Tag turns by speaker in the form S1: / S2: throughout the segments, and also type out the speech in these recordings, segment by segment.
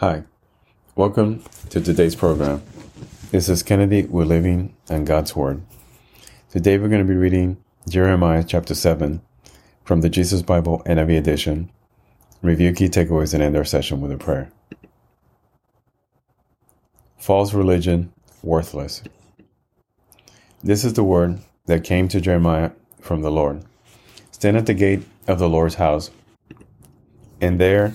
S1: Hi, welcome to today's program. This is Kennedy. We're living on God's Word. Today we're going to be reading Jeremiah chapter 7 from the Jesus Bible NIV edition. Review key takeaways and end our session with a prayer. False religion, worthless. This is the word that came to Jeremiah from the Lord. Stand at the gate of the Lord's house, and there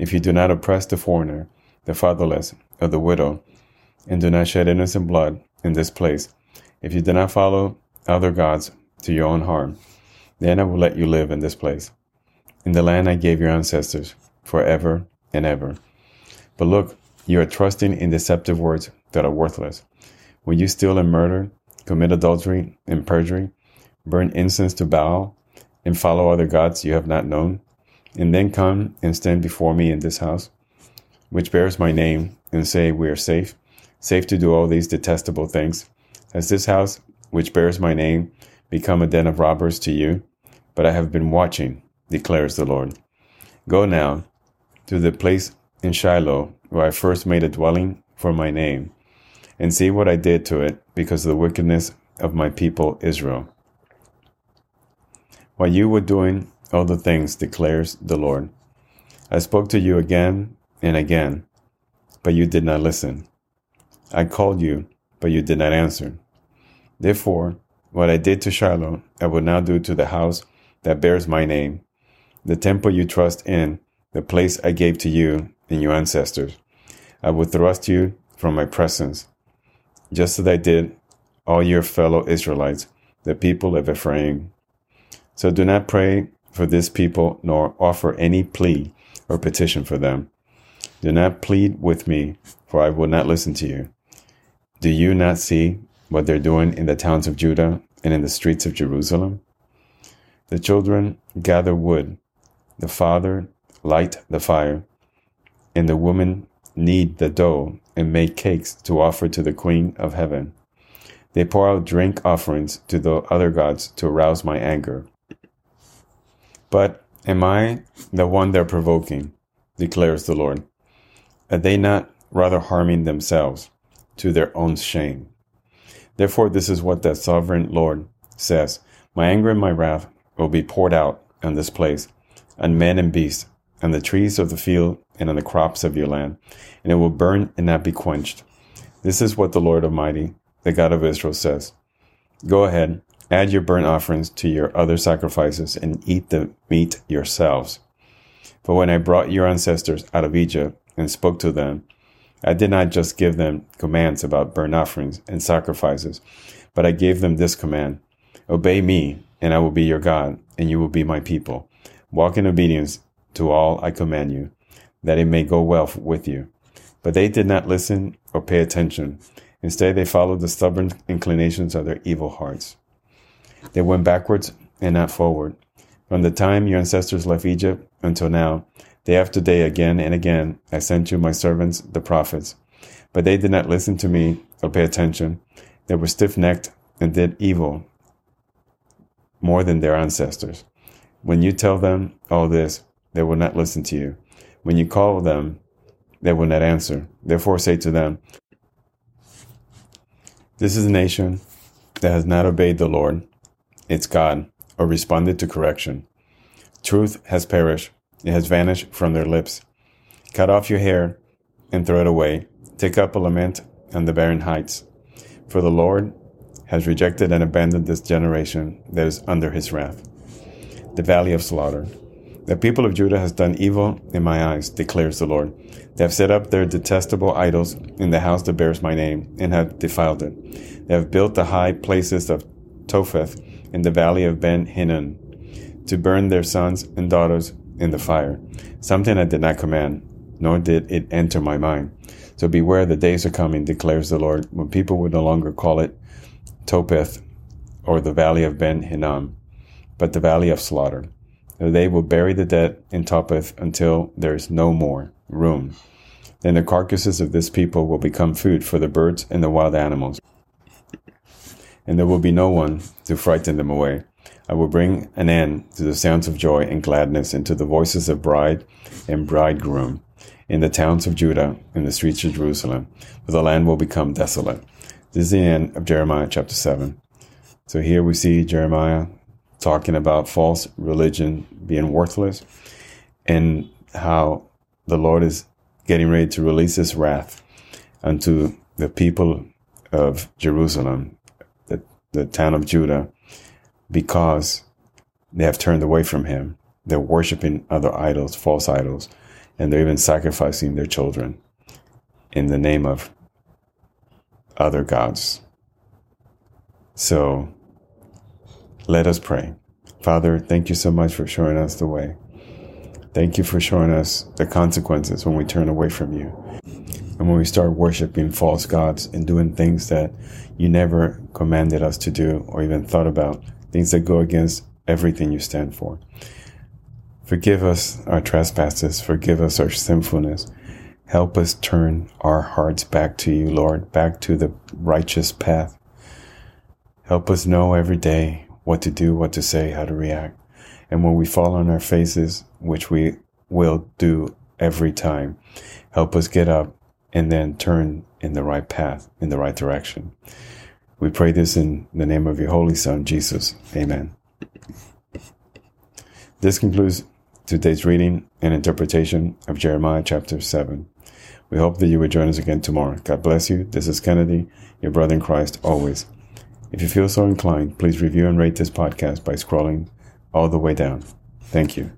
S1: if you do not oppress the foreigner, the fatherless, or the widow, and do not shed innocent blood in this place, if you do not follow other gods to your own harm, then I will let you live in this place, in the land I gave your ancestors, forever and ever. But look, you are trusting in deceptive words that are worthless. When you steal and murder, commit adultery and perjury, burn incense to Baal, and follow other gods you have not known, and then come and stand before me in this house, which bears my name, and say, We are safe, safe to do all these detestable things. Has this house, which bears my name, become a den of robbers to you? But I have been watching, declares the Lord. Go now to the place in Shiloh where I first made a dwelling for my name, and see what I did to it because of the wickedness of my people Israel. While you were doing all the things, declares the Lord. I spoke to you again and again, but you did not listen. I called you, but you did not answer. Therefore, what I did to Shiloh, I will now do to the house that bears my name, the temple you trust in, the place I gave to you and your ancestors. I will thrust you from my presence, just as I did all your fellow Israelites, the people of Ephraim. So do not pray for this people, nor offer any plea or petition for them. Do not plead with me, for I will not listen to you. Do you not see what they're doing in the towns of Judah and in the streets of Jerusalem? The children gather wood, the father light the fire, and the woman knead the dough and make cakes to offer to the Queen of Heaven. They pour out drink offerings to the other gods to arouse my anger. But am I the one they're provoking? declares the Lord. Are they not rather harming themselves to their own shame? Therefore, this is what the sovereign Lord says My anger and my wrath will be poured out on this place, on men and beasts, on the trees of the field, and on the crops of your land, and it will burn and not be quenched. This is what the Lord Almighty, the God of Israel, says Go ahead, Add your burnt offerings to your other sacrifices and eat the meat yourselves. For when I brought your ancestors out of Egypt and spoke to them, I did not just give them commands about burnt offerings and sacrifices, but I gave them this command Obey me, and I will be your God, and you will be my people. Walk in obedience to all I command you, that it may go well with you. But they did not listen or pay attention. Instead, they followed the stubborn inclinations of their evil hearts. They went backwards and not forward. From the time your ancestors left Egypt until now, day after day, again and again, I sent you my servants, the prophets. But they did not listen to me or pay attention. They were stiff necked and did evil more than their ancestors. When you tell them all this, they will not listen to you. When you call them, they will not answer. Therefore, say to them, This is a nation that has not obeyed the Lord it's God, or responded to correction. Truth has perished, it has vanished from their lips. Cut off your hair and throw it away. Take up a lament on the barren heights. For the Lord has rejected and abandoned this generation that is under his wrath. The valley of slaughter. The people of Judah has done evil in my eyes, declares the Lord. They have set up their detestable idols in the house that bears my name, and have defiled it. They have built the high places of Topheth in the valley of Ben Hinnom to burn their sons and daughters in the fire, something I did not command. nor did it enter my mind. So beware, the days are coming, declares the Lord, when people will no longer call it Topheth or the valley of Ben Hinnom, but the valley of slaughter. They will bury the dead in Topheth until there is no more room. Then the carcasses of this people will become food for the birds and the wild animals. And there will be no one to frighten them away. I will bring an end to the sounds of joy and gladness and to the voices of bride and bridegroom in the towns of Judah and the streets of Jerusalem, for the land will become desolate. This is the end of Jeremiah chapter 7. So here we see Jeremiah talking about false religion being worthless and how the Lord is getting ready to release his wrath unto the people of Jerusalem, the town of Judah, because they have turned away from him. They're worshiping other idols, false idols, and they're even sacrificing their children in the name of other gods. So let us pray. Father, thank you so much for showing us the way. Thank you for showing us the consequences when we turn away from you and when we start worshiping false gods and doing things that you never commanded us to do or even thought about, things that go against everything you stand for. Forgive us our trespasses, forgive us our sinfulness. Help us turn our hearts back to you, Lord, back to the righteous path. Help us know every day what to do, what to say, how to react. And when we fall on our faces, which we will do every time, help us get up and then turn in the right path, in the right direction. We pray this in the name of your Holy Son, Jesus. Amen. This concludes today's reading and interpretation of Jeremiah chapter 7. We hope that you will join us again tomorrow. God bless you. This is Kennedy, your brother in Christ, always. If you feel so inclined, please review and rate this podcast by scrolling all the way down. Thank you.